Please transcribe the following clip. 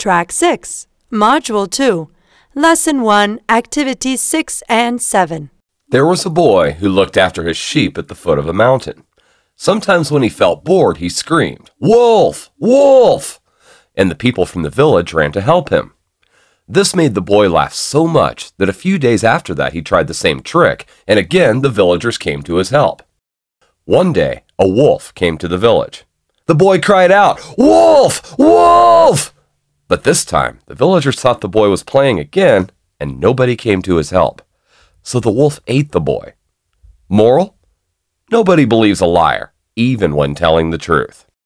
Track 6, Module 2, Lesson 1, Activities 6 and 7. There was a boy who looked after his sheep at the foot of a mountain. Sometimes when he felt bored, he screamed, Wolf! Wolf! And the people from the village ran to help him. This made the boy laugh so much that a few days after that he tried the same trick, and again the villagers came to his help. One day, a wolf came to the village. The boy cried out, Wolf! Wolf! But this time, the villagers thought the boy was playing again, and nobody came to his help. So the wolf ate the boy. Moral? Nobody believes a liar, even when telling the truth.